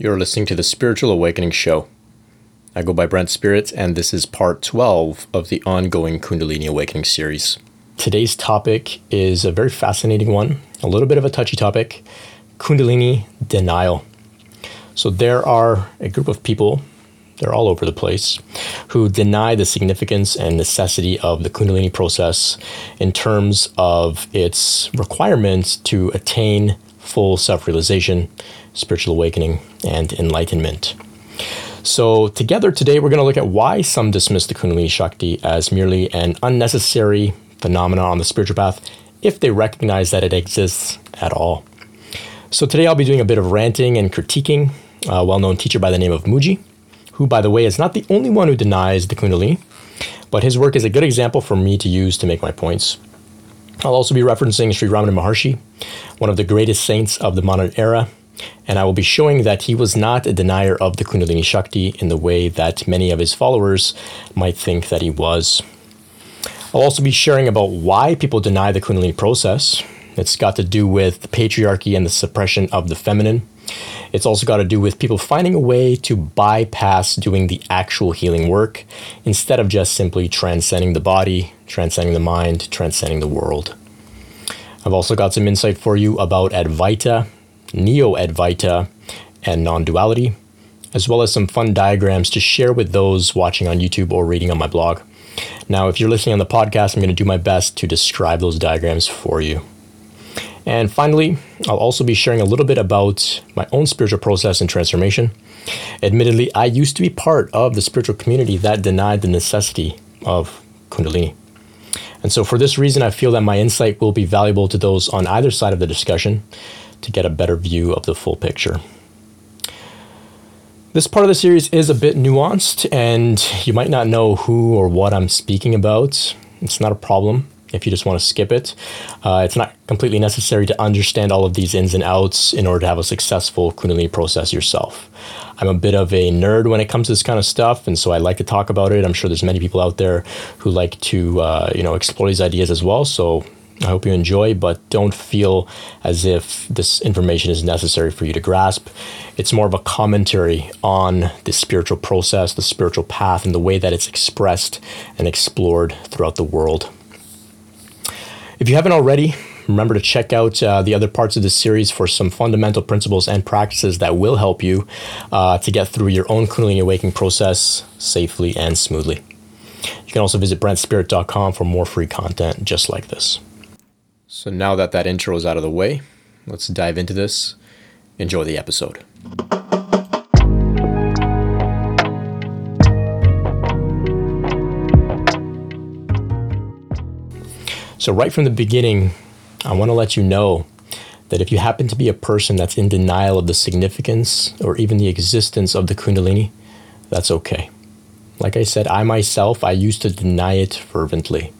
You're listening to the Spiritual Awakening Show. I go by Brent Spirits, and this is part 12 of the ongoing Kundalini Awakening series. Today's topic is a very fascinating one, a little bit of a touchy topic Kundalini denial. So, there are a group of people, they're all over the place, who deny the significance and necessity of the Kundalini process in terms of its requirements to attain full self realization, spiritual awakening, and enlightenment. So, together today, we're going to look at why some dismiss the Kundalini Shakti as merely an unnecessary phenomenon on the spiritual path if they recognize that it exists at all. So, today I'll be doing a bit of ranting and critiquing a well known teacher by the name of Mooji, who, by the way, is not the only one who denies the Kundalini, but his work is a good example for me to use to make my points. I'll also be referencing Sri Ramana Maharshi, one of the greatest saints of the modern era, and I will be showing that he was not a denier of the Kundalini Shakti in the way that many of his followers might think that he was. I'll also be sharing about why people deny the Kundalini process. It's got to do with the patriarchy and the suppression of the feminine. It's also got to do with people finding a way to bypass doing the actual healing work instead of just simply transcending the body, transcending the mind, transcending the world. I've also got some insight for you about Advaita, Neo Advaita, and non duality, as well as some fun diagrams to share with those watching on YouTube or reading on my blog. Now, if you're listening on the podcast, I'm going to do my best to describe those diagrams for you. And finally, I'll also be sharing a little bit about my own spiritual process and transformation. Admittedly, I used to be part of the spiritual community that denied the necessity of Kundalini. And so, for this reason, I feel that my insight will be valuable to those on either side of the discussion to get a better view of the full picture. This part of the series is a bit nuanced, and you might not know who or what I'm speaking about. It's not a problem if you just want to skip it. Uh, it's not completely necessary to understand all of these ins and outs in order to have a successful Kundalini process yourself. I'm a bit of a nerd when it comes to this kind of stuff, and so I like to talk about it. I'm sure there's many people out there who like to, uh, you know, explore these ideas as well. So I hope you enjoy, but don't feel as if this information is necessary for you to grasp. It's more of a commentary on the spiritual process, the spiritual path, and the way that it's expressed and explored throughout the world. If you haven't already, remember to check out uh, the other parts of this series for some fundamental principles and practices that will help you uh, to get through your own Kundalini awakening process safely and smoothly. You can also visit brentspirit.com for more free content just like this. So, now that that intro is out of the way, let's dive into this. Enjoy the episode. So, right from the beginning, I want to let you know that if you happen to be a person that's in denial of the significance or even the existence of the Kundalini, that's okay. Like I said, I myself, I used to deny it fervently.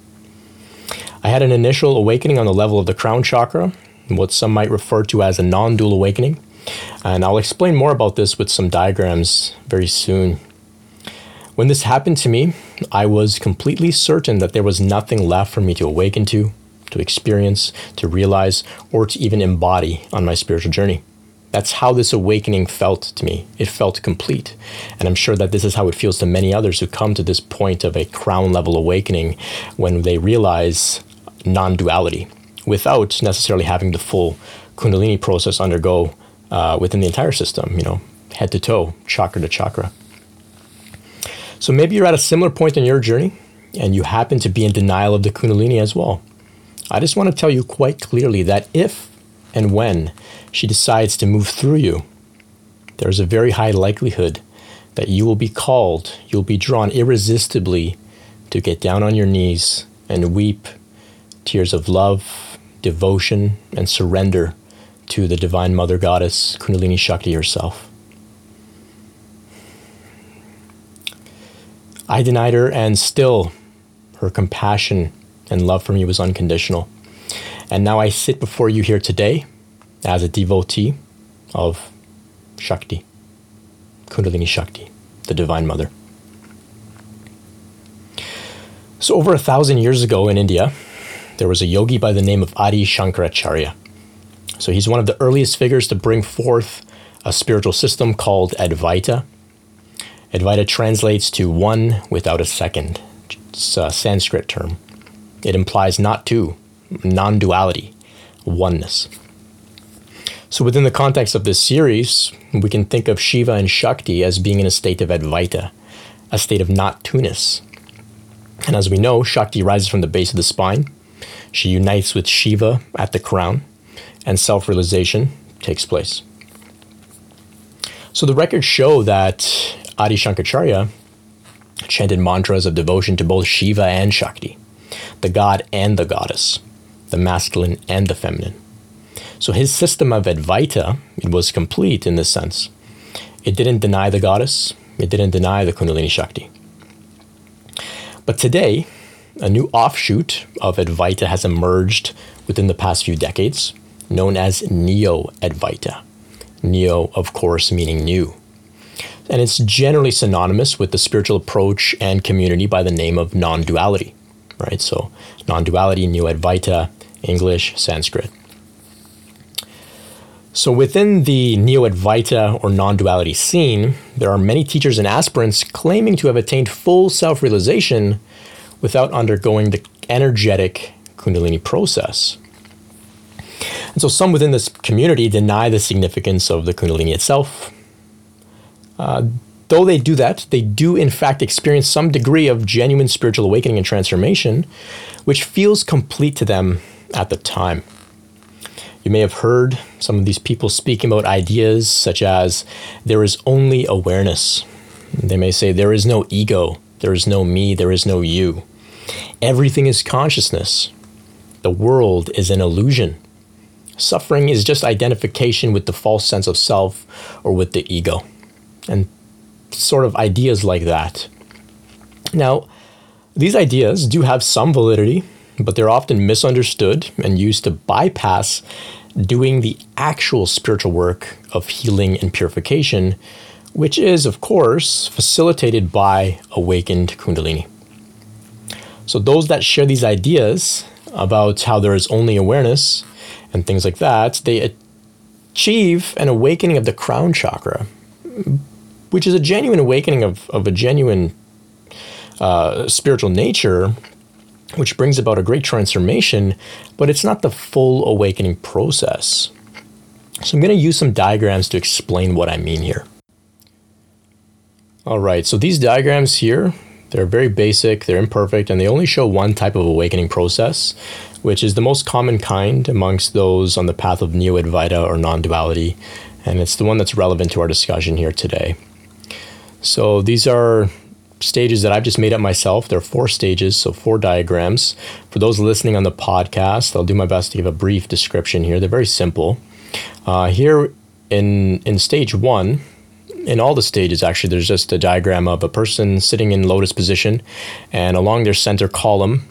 I had an initial awakening on the level of the crown chakra, what some might refer to as a non dual awakening. And I'll explain more about this with some diagrams very soon. When this happened to me, I was completely certain that there was nothing left for me to awaken to, to experience, to realize, or to even embody on my spiritual journey. That's how this awakening felt to me. It felt complete. And I'm sure that this is how it feels to many others who come to this point of a crown level awakening when they realize non duality without necessarily having the full Kundalini process undergo uh, within the entire system, you know, head to toe, chakra to chakra. So maybe you're at a similar point in your journey and you happen to be in denial of the Kundalini as well. I just want to tell you quite clearly that if and when she decides to move through you, there's a very high likelihood that you will be called, you'll be drawn irresistibly to get down on your knees and weep tears of love, devotion, and surrender to the Divine Mother Goddess, Kundalini Shakti herself. I denied her, and still her compassion and love for me was unconditional. And now I sit before you here today as a devotee of Shakti, Kundalini Shakti, the Divine Mother. So, over a thousand years ago in India, there was a yogi by the name of Adi Shankaracharya. So, he's one of the earliest figures to bring forth a spiritual system called Advaita. Advaita translates to one without a second. It's a Sanskrit term. It implies not two, non duality, oneness. So, within the context of this series, we can think of Shiva and Shakti as being in a state of Advaita, a state of not two-ness. And as we know, Shakti rises from the base of the spine. She unites with Shiva at the crown, and self realization takes place. So, the records show that Adi Shankaracharya chanted mantras of devotion to both Shiva and Shakti, the god and the goddess, the masculine and the feminine. So his system of Advaita it was complete in this sense. It didn't deny the goddess, it didn't deny the Kundalini Shakti. But today, a new offshoot of Advaita has emerged within the past few decades, known as Neo Advaita. Neo, of course, meaning new. And it's generally synonymous with the spiritual approach and community by the name of non duality, right? So, non duality, Neo Advaita, English, Sanskrit. So, within the Neo Advaita or non duality scene, there are many teachers and aspirants claiming to have attained full self realization without undergoing the energetic Kundalini process. And so, some within this community deny the significance of the Kundalini itself. Uh, though they do that, they do in fact experience some degree of genuine spiritual awakening and transformation, which feels complete to them at the time. You may have heard some of these people speaking about ideas such as there is only awareness. They may say there is no ego, there is no me, there is no you. Everything is consciousness. The world is an illusion. Suffering is just identification with the false sense of self or with the ego. And sort of ideas like that. Now, these ideas do have some validity, but they're often misunderstood and used to bypass doing the actual spiritual work of healing and purification, which is, of course, facilitated by awakened Kundalini. So, those that share these ideas about how there is only awareness and things like that, they achieve an awakening of the crown chakra, which is a genuine awakening of, of a genuine uh, spiritual nature which brings about a great transformation, but it's not the full awakening process. So I'm going to use some diagrams to explain what I mean here. All right, so these diagrams here, they're very basic, they're imperfect, and they only show one type of awakening process, which is the most common kind amongst those on the path of Neo Advaita or non duality, and it's the one that's relevant to our discussion here today. So these are stages that I've just made up myself. There are four stages, so four diagrams. For those listening on the podcast, I'll do my best to give a brief description here. They're very simple. Uh, here in in stage one, in all the stages actually, there's just a diagram of a person sitting in lotus position, and along their center column,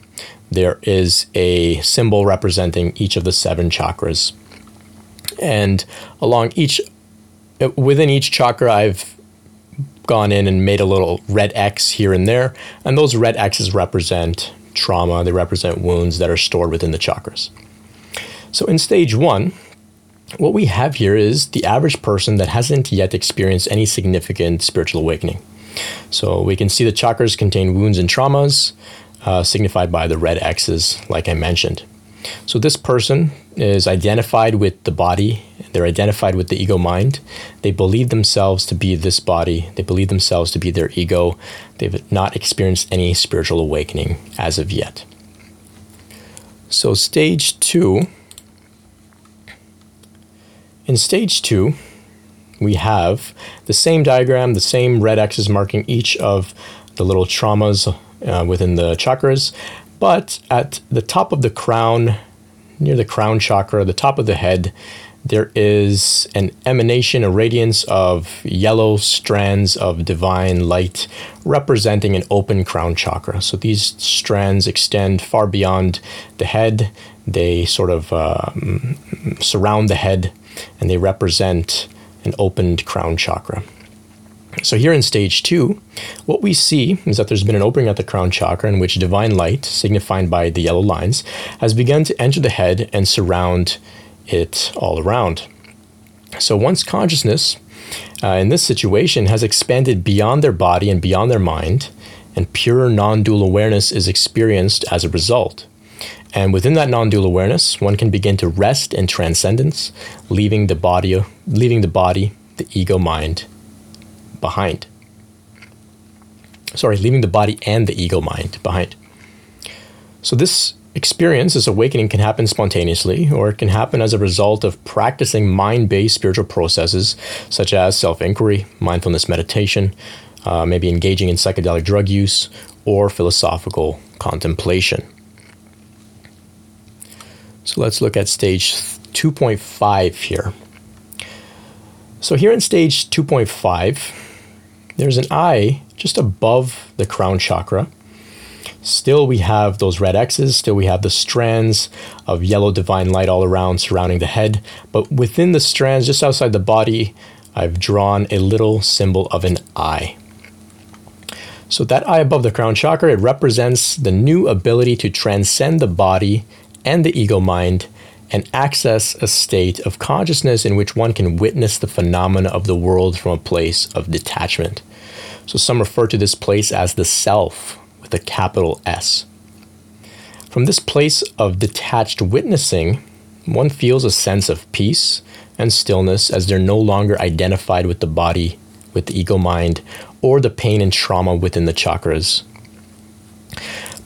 there is a symbol representing each of the seven chakras. And along each, within each chakra, I've gone in and made a little red X here and there, and those red X's represent trauma, they represent wounds that are stored within the chakras. So in stage one, what we have here is the average person that hasn't yet experienced any significant spiritual awakening. So we can see the chakras contain wounds and traumas, uh, signified by the red X's, like I mentioned. So this person is identified with the body, they're identified with the ego mind. They believe themselves to be this body, they believe themselves to be their ego. They've not experienced any spiritual awakening as of yet. So, stage two. In stage two, we have the same diagram, the same red X's marking each of the little traumas uh, within the chakras, but at the top of the crown, near the crown chakra, the top of the head, there is an emanation, a radiance of yellow strands of divine light representing an open crown chakra. So these strands extend far beyond the head. They sort of um, surround the head and they represent an opened crown chakra. So, here in stage two, what we see is that there's been an opening at the crown chakra in which divine light, signified by the yellow lines, has begun to enter the head and surround it all around. So, once consciousness uh, in this situation has expanded beyond their body and beyond their mind, and pure non dual awareness is experienced as a result. And within that non-dual awareness, one can begin to rest in transcendence, leaving the body, leaving the body, the ego mind behind. Sorry, leaving the body and the ego mind behind. So this experience, this awakening can happen spontaneously, or it can happen as a result of practicing mind-based spiritual processes such as self-inquiry, mindfulness meditation, uh, maybe engaging in psychedelic drug use, or philosophical contemplation. So let's look at stage 2.5 here. So here in stage 2.5, there's an eye just above the crown chakra. Still, we have those red X's, still, we have the strands of yellow divine light all around surrounding the head. But within the strands, just outside the body, I've drawn a little symbol of an eye. So, that eye above the crown chakra, it represents the new ability to transcend the body and the ego mind and access a state of consciousness in which one can witness the phenomena of the world from a place of detachment. So some refer to this place as the self with a capital S. From this place of detached witnessing, one feels a sense of peace and stillness as they're no longer identified with the body, with the ego mind, or the pain and trauma within the chakras.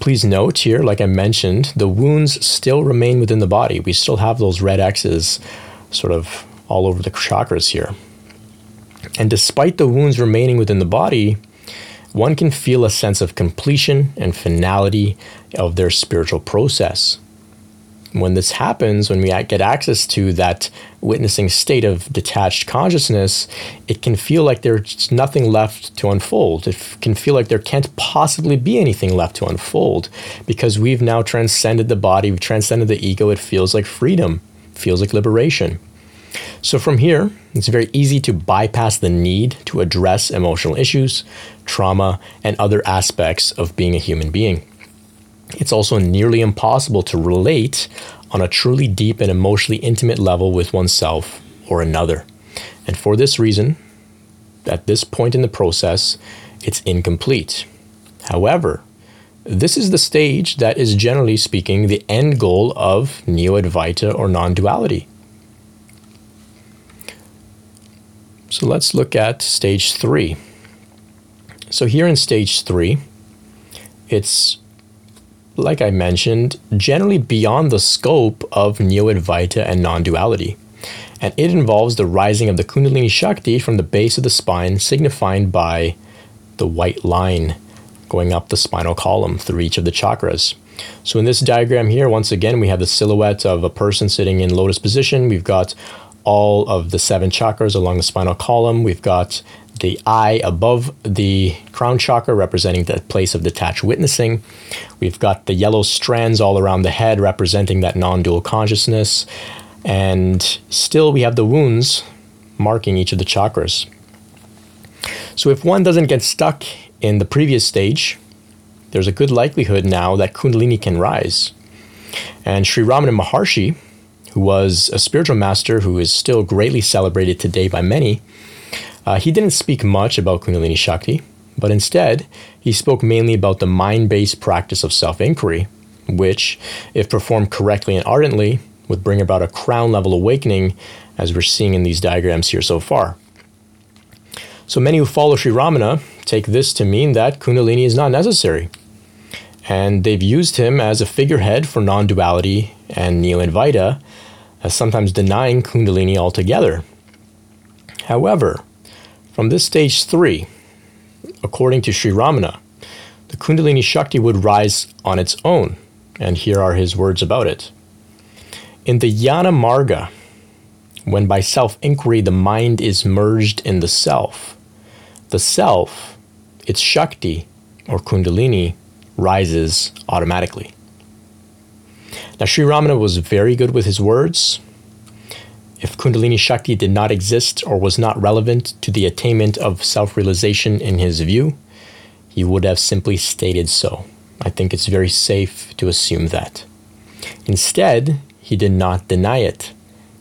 Please note here, like I mentioned, the wounds still remain within the body. We still have those red X's sort of all over the chakras here. And despite the wounds remaining within the body, one can feel a sense of completion and finality of their spiritual process when this happens, when we get access to that witnessing state of detached consciousness, it can feel like there's nothing left to unfold. It can feel like there can't possibly be anything left to unfold because we've now transcended the body, we've transcended the ego. It feels like freedom, feels like liberation. So from here, it's very easy to bypass the need to address emotional issues, trauma, and other aspects of being a human being. It's also nearly impossible to relate on a truly deep and emotionally intimate level with oneself or another. And for this reason, at this point in the process, it's incomplete. However, this is the stage that is generally speaking the end goal of Neo Advaita or non duality. So let's look at stage three. So, here in stage three, it's like I mentioned, generally beyond the scope of Neo Advaita and non duality. And it involves the rising of the Kundalini Shakti from the base of the spine, signified by the white line going up the spinal column through each of the chakras. So, in this diagram here, once again, we have the silhouette of a person sitting in lotus position. We've got all of the seven chakras along the spinal column. We've got the eye above the crown chakra, representing the place of detached witnessing. We've got the yellow strands all around the head, representing that non dual consciousness. And still, we have the wounds marking each of the chakras. So, if one doesn't get stuck in the previous stage, there's a good likelihood now that Kundalini can rise. And Sri Ramana Maharshi, who was a spiritual master who is still greatly celebrated today by many, uh, he didn't speak much about Kundalini Shakti, but instead, he spoke mainly about the mind based practice of self inquiry, which, if performed correctly and ardently, would bring about a crown level awakening, as we're seeing in these diagrams here so far. So many who follow Sri Ramana take this to mean that Kundalini is not necessary. And they've used him as a figurehead for non duality and Neo Advaita, sometimes denying Kundalini altogether. However, from this stage three, according to Sri Ramana, the Kundalini Shakti would rise on its own, and here are his words about it. In the Jnana Marga, when by self inquiry the mind is merged in the self, the self, its Shakti or Kundalini, rises automatically. Now, Sri Ramana was very good with his words, if Kundalini Shakti did not exist or was not relevant to the attainment of self realization in his view, he would have simply stated so. I think it's very safe to assume that. Instead, he did not deny it.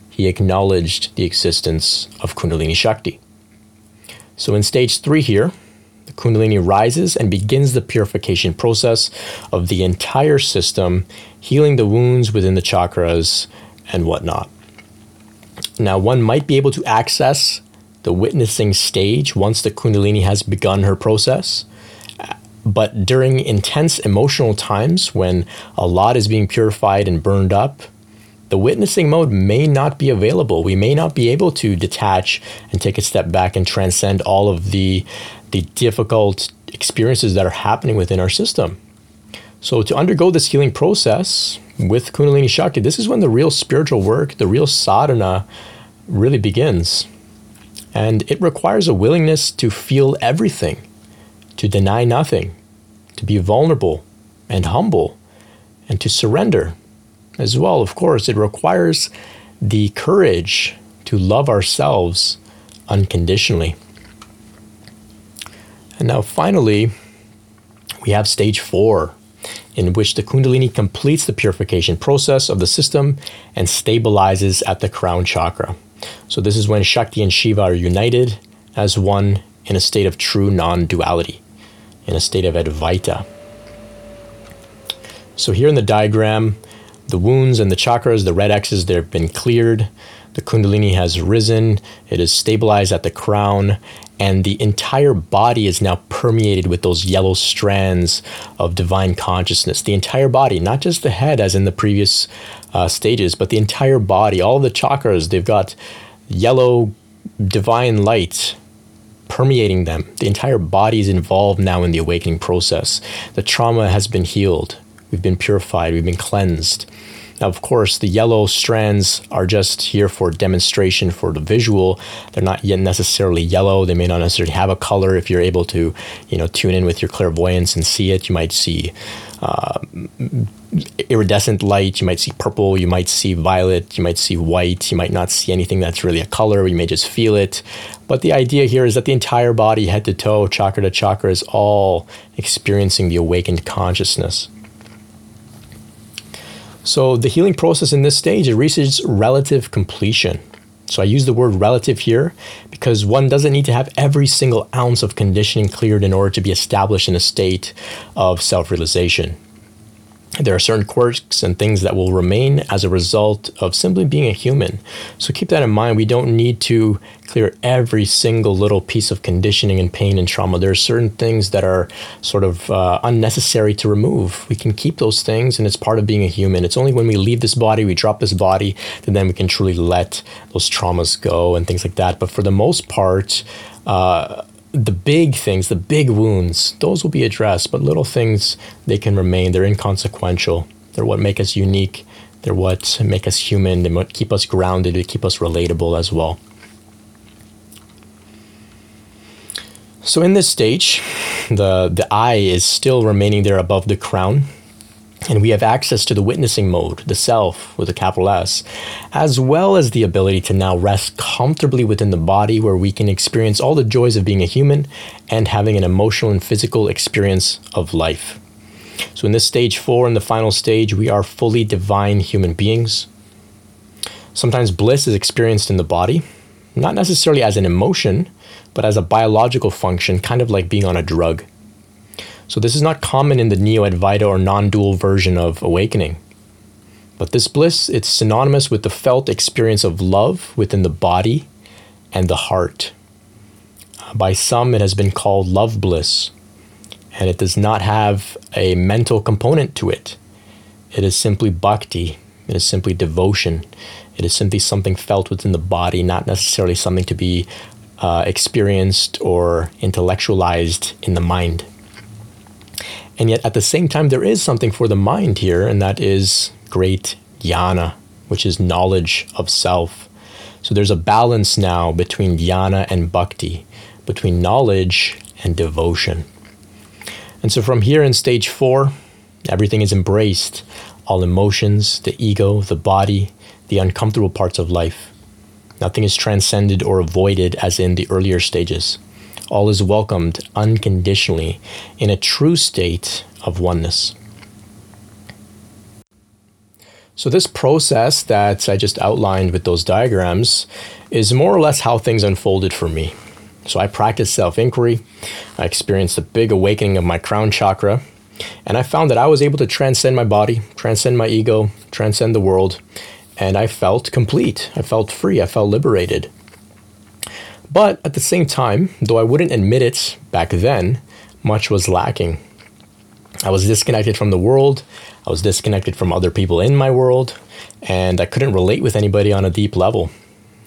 He acknowledged the existence of Kundalini Shakti. So in stage three here, the Kundalini rises and begins the purification process of the entire system, healing the wounds within the chakras and whatnot. Now, one might be able to access the witnessing stage once the Kundalini has begun her process. But during intense emotional times when a lot is being purified and burned up, the witnessing mode may not be available. We may not be able to detach and take a step back and transcend all of the, the difficult experiences that are happening within our system. So, to undergo this healing process with Kundalini Shakti, this is when the real spiritual work, the real sadhana, really begins. And it requires a willingness to feel everything, to deny nothing, to be vulnerable and humble, and to surrender as well, of course, it requires the courage to love ourselves unconditionally. And now, finally, we have stage four, in which the Kundalini completes the purification process of the system and stabilizes at the crown chakra. So, this is when Shakti and Shiva are united as one in a state of true non duality, in a state of Advaita. So, here in the diagram, the wounds and the chakras, the red X's, they've been cleared. The Kundalini has risen, it is stabilized at the crown, and the entire body is now permeated with those yellow strands of divine consciousness. The entire body, not just the head as in the previous uh, stages, but the entire body, all the chakras, they've got yellow divine light permeating them. The entire body is involved now in the awakening process. The trauma has been healed. We've been purified. We've been cleansed. Now, of course, the yellow strands are just here for demonstration for the visual. They're not yet necessarily yellow. They may not necessarily have a color. If you're able to, you know, tune in with your clairvoyance and see it, you might see uh, iridescent light. You might see purple. You might see violet. You might see white. You might not see anything that's really a color. You may just feel it. But the idea here is that the entire body, head to toe, chakra to chakra, is all experiencing the awakened consciousness. So the healing process in this stage it reaches relative completion. So I use the word relative here because one doesn't need to have every single ounce of conditioning cleared in order to be established in a state of self-realization there are certain quirks and things that will remain as a result of simply being a human. So keep that in mind. We don't need to clear every single little piece of conditioning and pain and trauma. There are certain things that are sort of uh, unnecessary to remove. We can keep those things, and it's part of being a human. It's only when we leave this body, we drop this body, that then we can truly let those traumas go and things like that. But for the most part, uh, the big things, the big wounds, those will be addressed, but little things, they can remain. They're inconsequential. They're what make us unique. They're what make us human. They keep us grounded. They keep us relatable as well. So in this stage, the, the eye is still remaining there above the crown and we have access to the witnessing mode, the self with a capital S, as well as the ability to now rest comfortably within the body where we can experience all the joys of being a human and having an emotional and physical experience of life. So, in this stage four, in the final stage, we are fully divine human beings. Sometimes bliss is experienced in the body, not necessarily as an emotion, but as a biological function, kind of like being on a drug. So this is not common in the neo-advaita or non-dual version of awakening. But this bliss, it's synonymous with the felt experience of love within the body and the heart. Uh, by some, it has been called love bliss, and it does not have a mental component to it. It is simply bhakti, it is simply devotion, it is simply something felt within the body, not necessarily something to be uh, experienced or intellectualized in the mind. And yet, at the same time, there is something for the mind here, and that is great jnana, which is knowledge of self. So there's a balance now between jnana and bhakti, between knowledge and devotion. And so from here in stage four, everything is embraced all emotions, the ego, the body, the uncomfortable parts of life. Nothing is transcended or avoided as in the earlier stages all is welcomed unconditionally in a true state of oneness. So, this process that I just outlined with those diagrams is more or less how things unfolded for me. So I practiced self inquiry. I experienced a big awakening of my crown chakra. And I found that I was able to transcend my body, transcend my ego, transcend the world. And I felt complete. I felt free. I felt liberated. But at the same time, though I wouldn't admit it back then, much was lacking. I was disconnected from the world. I was disconnected from other people in my world. And I couldn't relate with anybody on a deep level.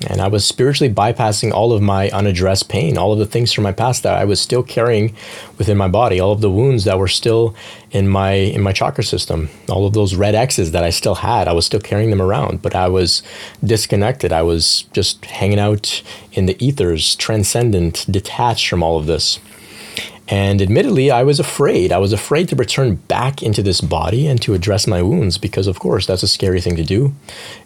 And I was spiritually bypassing all of my unaddressed pain, all of the things from my past that I was still carrying within my body, all of the wounds that were still in my in my chakra system, all of those red X's that I still had. I was still carrying them around, but I was disconnected. I was just hanging out in the ethers, transcendent, detached from all of this. And admittedly, I was afraid. I was afraid to return back into this body and to address my wounds because, of course, that's a scary thing to do.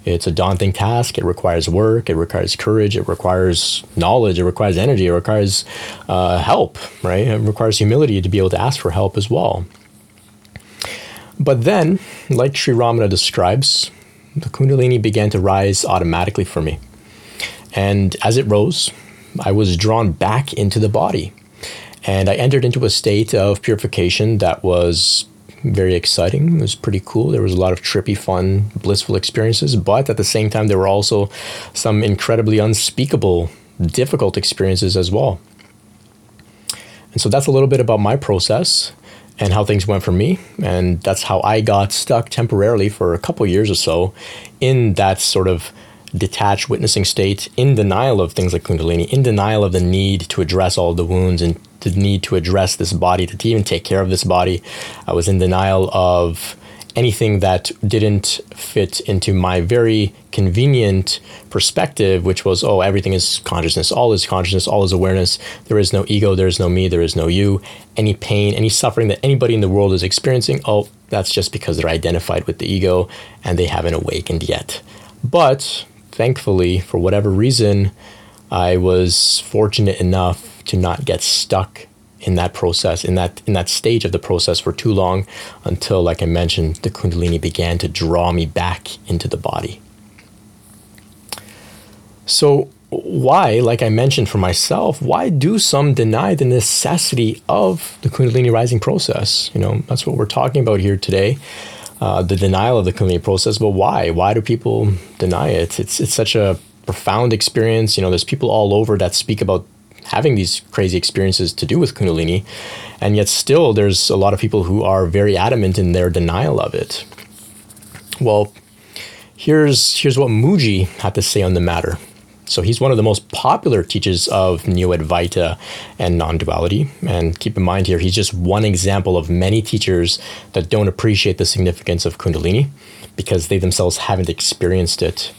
It's a daunting task. It requires work. It requires courage. It requires knowledge. It requires energy. It requires uh, help, right? It requires humility to be able to ask for help as well. But then, like Sri Ramana describes, the Kundalini began to rise automatically for me. And as it rose, I was drawn back into the body and I entered into a state of purification that was very exciting. It was pretty cool. There was a lot of trippy, fun, blissful experiences, but at the same time, there were also some incredibly unspeakable, difficult experiences as well. And so that's a little bit about my process and how things went for me. And that's how I got stuck temporarily for a couple years or so in that sort of detached witnessing state, in denial of things like Kundalini, in denial of the need to address all the wounds and the need to address this body, to even take care of this body. I was in denial of anything that didn't fit into my very convenient perspective, which was, oh, everything is consciousness, all is consciousness, all is awareness. There is no ego, there is no me, there is no you. Any pain, any suffering that anybody in the world is experiencing, oh, that's just because they're identified with the ego and they haven't awakened yet. But thankfully, for whatever reason, I was fortunate enough to not get stuck in that process, in that in that stage of the process for too long, until, like I mentioned, the Kundalini began to draw me back into the body. So, why, like I mentioned for myself, why do some deny the necessity of the Kundalini rising process? You know, that's what we're talking about here today. Uh, the denial of the Kundalini process, but why? Why do people deny it? It's it's such a profound experience. You know, there's people all over that speak about having these crazy experiences to do with Kundalini. And yet, still, there's a lot of people who are very adamant in their denial of it. Well, here's, here's what Mooji had to say on the matter. So he's one of the most popular teachers of Neo Advaita and non duality. And keep in mind here, he's just one example of many teachers that don't appreciate the significance of Kundalini because they themselves haven't experienced it.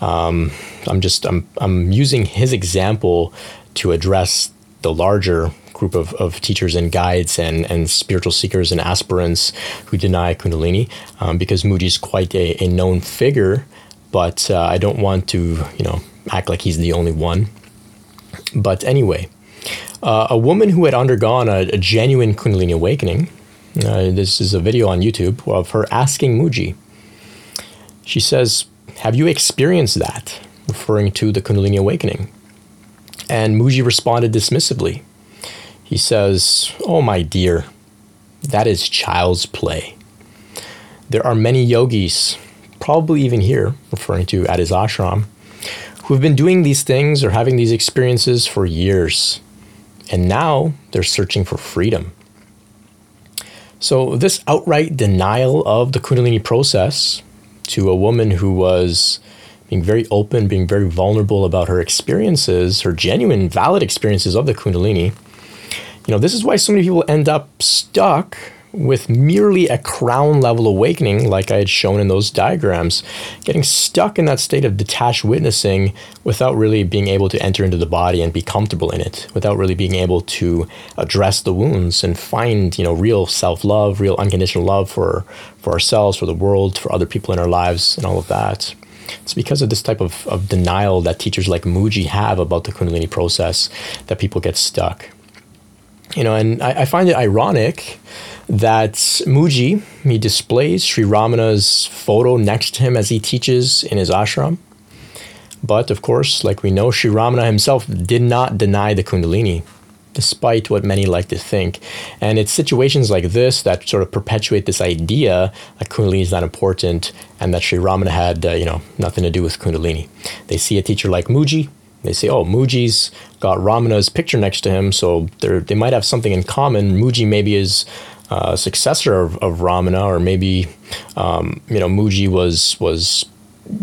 Um, I'm just I'm I'm using his example to address the larger group of, of teachers and guides and, and spiritual seekers and aspirants who deny Kundalini um, because Mooji's quite a, a known figure, but uh, I don't want to, you know, act like he's the only one. But anyway, uh, a woman who had undergone a, a genuine Kundalini awakening, uh, this is a video on YouTube of her asking Mooji. She says, Have you experienced that? Referring to the Kundalini awakening. And Mooji responded dismissively. He says, Oh, my dear, that is child's play. There are many yogis, probably even here, referring to at his ashram, who have been doing these things or having these experiences for years. And now they're searching for freedom. So, this outright denial of the Kundalini process to a woman who was being very open, being very vulnerable about her experiences, her genuine, valid experiences of the Kundalini. You know, this is why so many people end up stuck with merely a crown level awakening, like I had shown in those diagrams, getting stuck in that state of detached witnessing without really being able to enter into the body and be comfortable in it, without really being able to address the wounds and find, you know, real self-love, real unconditional love for for ourselves, for the world, for other people in our lives, and all of that. It's because of this type of, of denial that teachers like Mooji have about the Kundalini process that people get stuck. You know, and I, I find it ironic that Mooji, he displays Sri Ramana's photo next to him as he teaches in his ashram. But of course, like we know, Sri Ramana himself did not deny the Kundalini, despite what many like to think. And it's situations like this that sort of perpetuate this idea that Kundalini is not important and that Sri Ramana had, uh, you know, nothing to do with Kundalini. They see a teacher like Mooji, they say, oh, Mooji's got Ramana's picture next to him, so they might have something in common. Mooji maybe is uh, successor of, of, Ramana, or maybe um, you know Mooji was was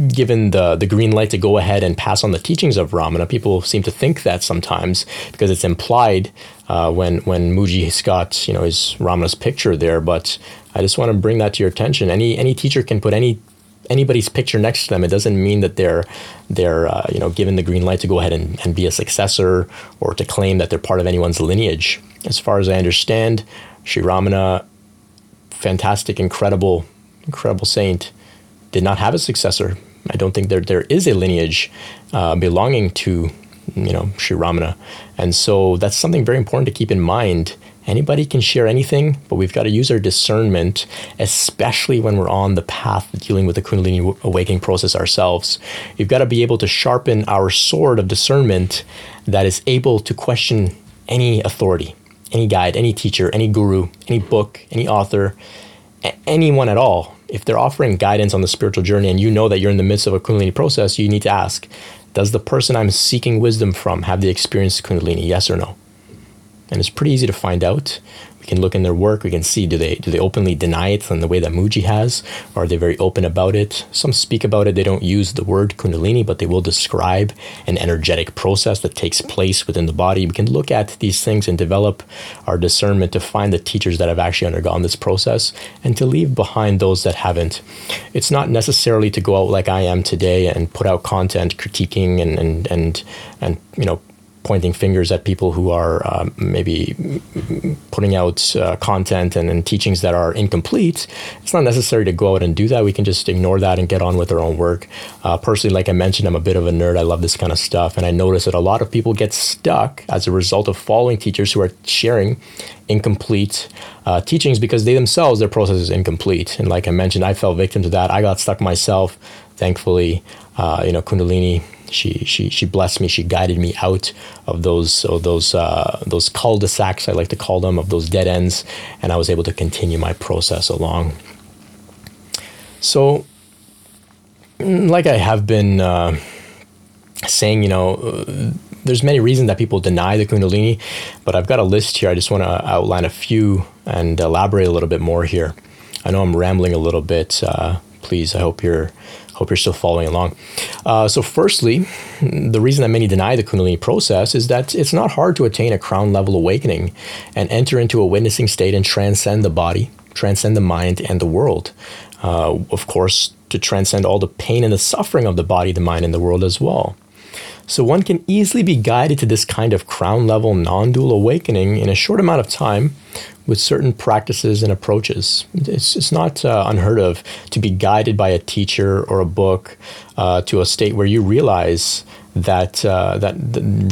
given the the green light to go ahead and pass on the teachings of Ramana. People seem to think that sometimes because it's implied uh, when when Mooji's got you know his Ramana's picture there. But I just want to bring that to your attention. Any any teacher can put any anybody's picture next to them. It doesn't mean that they're they're uh, you know given the green light to go ahead and, and be a successor or to claim that they're part of anyone's lineage. As far as I understand, Sri Ramana, fantastic, incredible, incredible saint, did not have a successor. I don't think there there is a lineage uh, belonging to you know Sri Ramana, and so that's something very important to keep in mind Anybody can share anything, but we've got to use our discernment, especially when we're on the path dealing with the Kundalini awakening process ourselves. We've got to be able to sharpen our sword of discernment that is able to question any authority, any guide, any teacher, any guru, any book, any author, anyone at all. If they're offering guidance on the spiritual journey and you know that you're in the midst of a Kundalini process, you need to ask Does the person I'm seeking wisdom from have the experience of Kundalini? Yes or no? and it's pretty easy to find out. We can look in their work. We can see do they do they openly deny it in the way that Mooji has, are they very open about it? Some speak about it. They don't use the word Kundalini, but they will describe an energetic process that takes place within the body. We can look at these things and develop our discernment to find the teachers that have actually undergone this process and to leave behind those that haven't. It's not necessarily to go out like I am today and put out content critiquing and and and and you know pointing fingers at people who are um, maybe putting out uh, content and, and, teachings that are incomplete, it's not necessary to go out and do that. We can just ignore that and get on with our own work. Uh, personally, like I mentioned, I'm a bit of a nerd. I love this kind of stuff. And I notice that a lot of people get stuck as a result of following teachers who are sharing incomplete uh, teachings because they themselves, their process is incomplete. And like I mentioned, I fell victim to that. I got stuck myself. Thankfully, uh, you know, Kundalini she she she blessed me. She guided me out of those of those uh, those cul-de-sacs I like to call them of those dead ends, and I was able to continue my process along. So, mm, like I have been uh, saying, you know. Uh, there's many reasons that people deny the Kundalini, but I've got a list here. I just want to outline a few and elaborate a little bit more here. I know I'm rambling a little bit. Uh, please, I hope you're Hope you're still following along. Uh, so, firstly, the reason that many deny the Kundalini process is that it's not hard to attain a crown level awakening and enter into a witnessing state and transcend the body, transcend the mind, and the world. Uh, of course, to transcend all the pain and the suffering of the body, the mind, and the world as well. So one can easily be guided to this kind of crown level non dual awakening in a short amount of time with certain practices and approaches. It's, it's not uh, unheard of to be guided by a teacher or a book uh, to a state where you realize that uh, that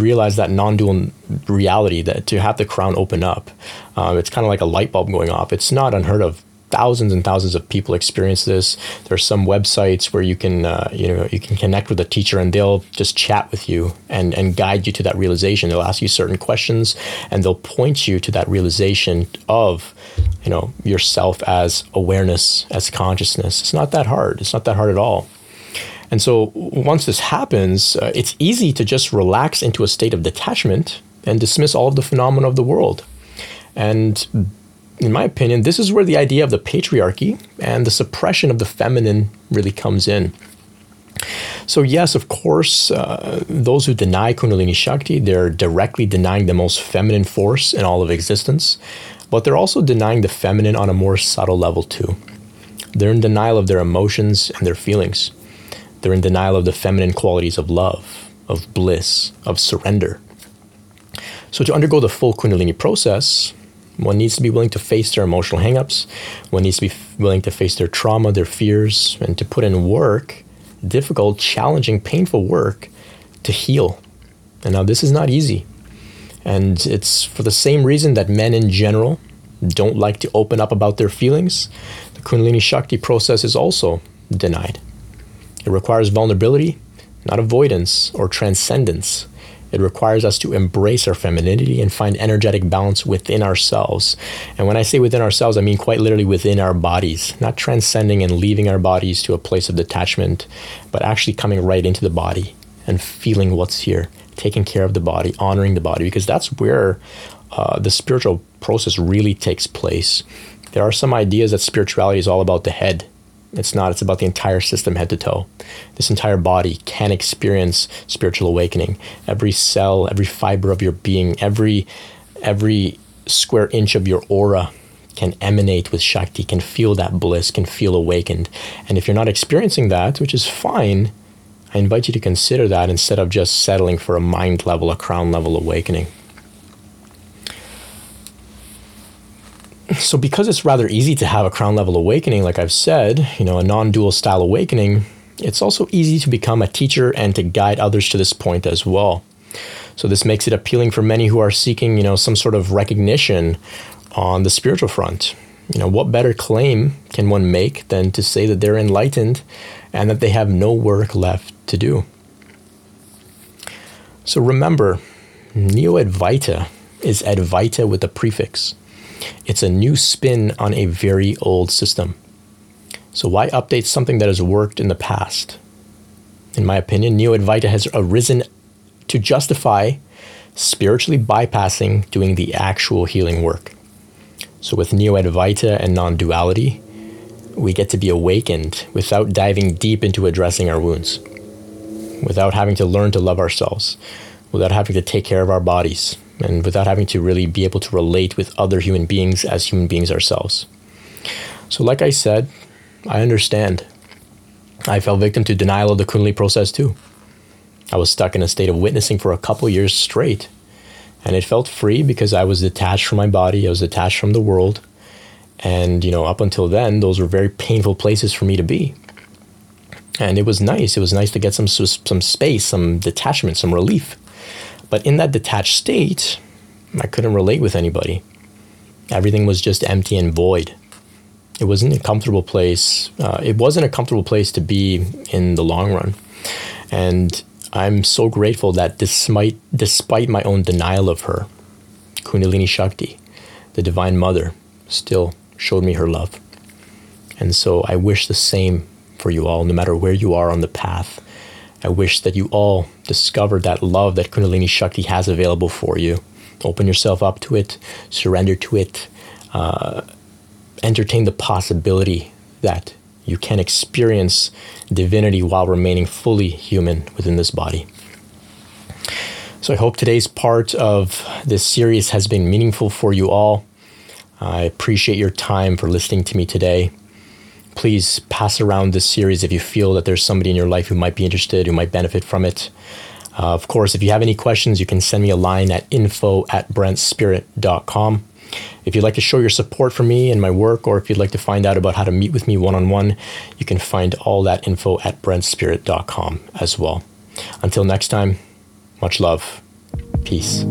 realize that non-dual reality that to have the crown open up. Uh, it's kind of like a light bulb going off. It's not unheard of thousands and thousands of people experience this. There are some websites where you can, uh, you know, you can connect with a teacher and they'll just chat with you and, and guide you to that realization. They'll ask you certain questions and they'll point you to that realization of, you know, yourself as awareness, as consciousness. It's not that hard. It's not that hard at all. And so once this happens, uh, it's easy to just relax into a state of detachment and dismiss all of the phenomena of the world. And in my opinion, this is where the idea of the patriarchy and the suppression of the feminine really comes in. So, yes, of course, uh, those who deny Kundalini Shakti, they're directly denying the most feminine force in all of existence, but they're also denying the feminine on a more subtle level, too. They're in denial of their emotions and their feelings. They're in denial of the feminine qualities of love, of bliss, of surrender. So, to undergo the full Kundalini process, one needs to be willing to face their emotional hangups. One needs to be willing to face their trauma, their fears, and to put in work, difficult, challenging, painful work to heal. And now this is not easy. And it's for the same reason that men in general don't like to open up about their feelings. The Kundalini Shakti process is also denied. It requires vulnerability, not avoidance or transcendence. It requires us to embrace our femininity and find energetic balance within ourselves. And when I say within ourselves, I mean quite literally within our bodies, not transcending and leaving our bodies to a place of detachment, but actually coming right into the body and feeling what's here, taking care of the body, honoring the body, because that's where uh, the spiritual process really takes place. There are some ideas that spirituality is all about the head it's not, it's about the entire system, head to toe. This entire body can experience spiritual awakening. Every cell, every fiber of your being, every every square inch of your aura can emanate with Shakti, can feel that bliss, can feel awakened. And if you're not experiencing that, which is fine, I invite you to consider that instead of just settling for a mind level, a crown level awakening. So because it's rather easy to have a crown level awakening, like I've said, you know, a non-dual style awakening, it's also easy to become a teacher and to guide others to this point as well. So this makes it appealing for many who are seeking, you know, some sort of recognition on the spiritual front. You know, what better claim can one make than to say that they're enlightened and that they have no work left to do? So remember, Neo Advaita is Advaita with a prefix. It's a new spin on a very old system. So why update something that has worked in the past? In my opinion, Neo Advaita has arisen to justify spiritually bypassing doing the actual healing work. So with Neo Advaita and non duality, we get to be awakened without diving deep into addressing our wounds, without having to learn to love ourselves, without having to take care of our bodies, and without having to really be able to relate with other human beings as human beings ourselves. So, like I said, I understand. I fell victim to denial of the Kundalini process too. I was stuck in a state of witnessing for a couple years straight. And it felt free because I was detached from my body, I was detached from the world. And, you know, up until then, those were very painful places for me to be. And it was nice. It was nice to get some some space, some detachment, some relief. But in that detached state, I couldn't relate with anybody. Everything was just empty and void. It wasn't a comfortable place. Uh, it wasn't a comfortable place to be in the long run. And I'm so grateful that despite, despite my own denial of her, Kundalini Shakti, the Divine Mother, still showed me her love. And so I wish the same for you all, no matter where you are on the path I wish that you all discover that love that Kundalini Shakti has available for you. Open yourself up to it, surrender to it, uh, entertain the possibility that you can experience divinity while remaining fully human within this body. So I hope today's part of this series has been meaningful for you all. I appreciate your time for listening to me today please pass around this series if you feel that there's somebody in your life who might be interested, who might benefit from it. Uh, of course, if you have any questions, you can send me a line at info at brentspirit.com. If you'd like to show your support for me and my work, or if you'd like to find out about how to meet with me one on one, you can find all that info at brentspirit.com as well. Until next time, much love. Peace.